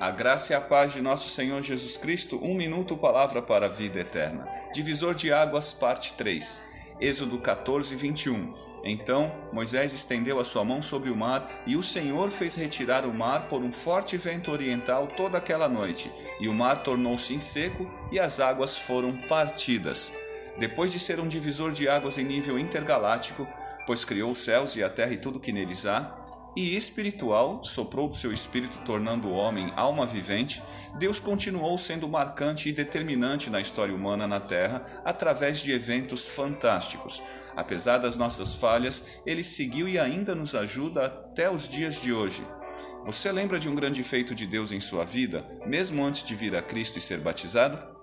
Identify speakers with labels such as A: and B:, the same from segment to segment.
A: A graça e a paz de nosso Senhor Jesus Cristo, um minuto, palavra para a vida eterna. Divisor de águas, parte 3. Êxodo 14, 21. Então Moisés estendeu a sua mão sobre o mar, e o Senhor fez retirar o mar por um forte vento oriental toda aquela noite, e o mar tornou-se em seco, e as águas foram partidas. Depois de ser um divisor de águas em nível intergaláctico, pois criou os céus e a terra e tudo que neles há, e espiritual, soprou do seu espírito, tornando o homem alma vivente, Deus continuou sendo marcante e determinante na história humana na Terra através de eventos fantásticos. Apesar das nossas falhas, ele seguiu e ainda nos ajuda até os dias de hoje. Você lembra de um grande feito de Deus em sua vida, mesmo antes de vir a Cristo e ser batizado?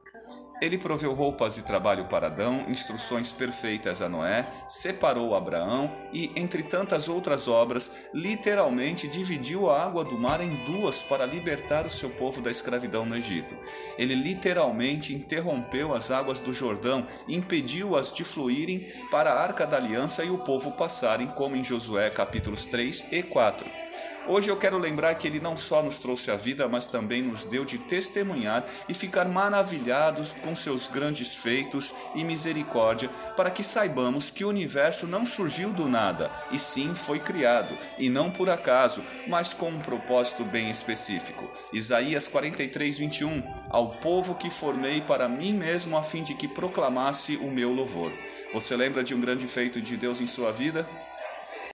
A: Ele proveu roupas e trabalho para Adão, instruções perfeitas a Noé, separou Abraão e, entre tantas outras obras, literalmente dividiu a água do mar em duas para libertar o seu povo da escravidão no Egito. Ele literalmente interrompeu as águas do Jordão, impediu-as de fluírem para a arca da aliança e o povo passarem, como em Josué capítulos 3 e 4. Hoje eu quero lembrar que Ele não só nos trouxe a vida, mas também nos deu de testemunhar e ficar maravilhados com seus grandes feitos e misericórdia, para que saibamos que o universo não surgiu do nada, e sim foi criado, e não por acaso, mas com um propósito bem específico. Isaías 43, 21 Ao povo que formei para mim mesmo, a fim de que proclamasse o meu louvor. Você lembra de um grande feito de Deus em sua vida?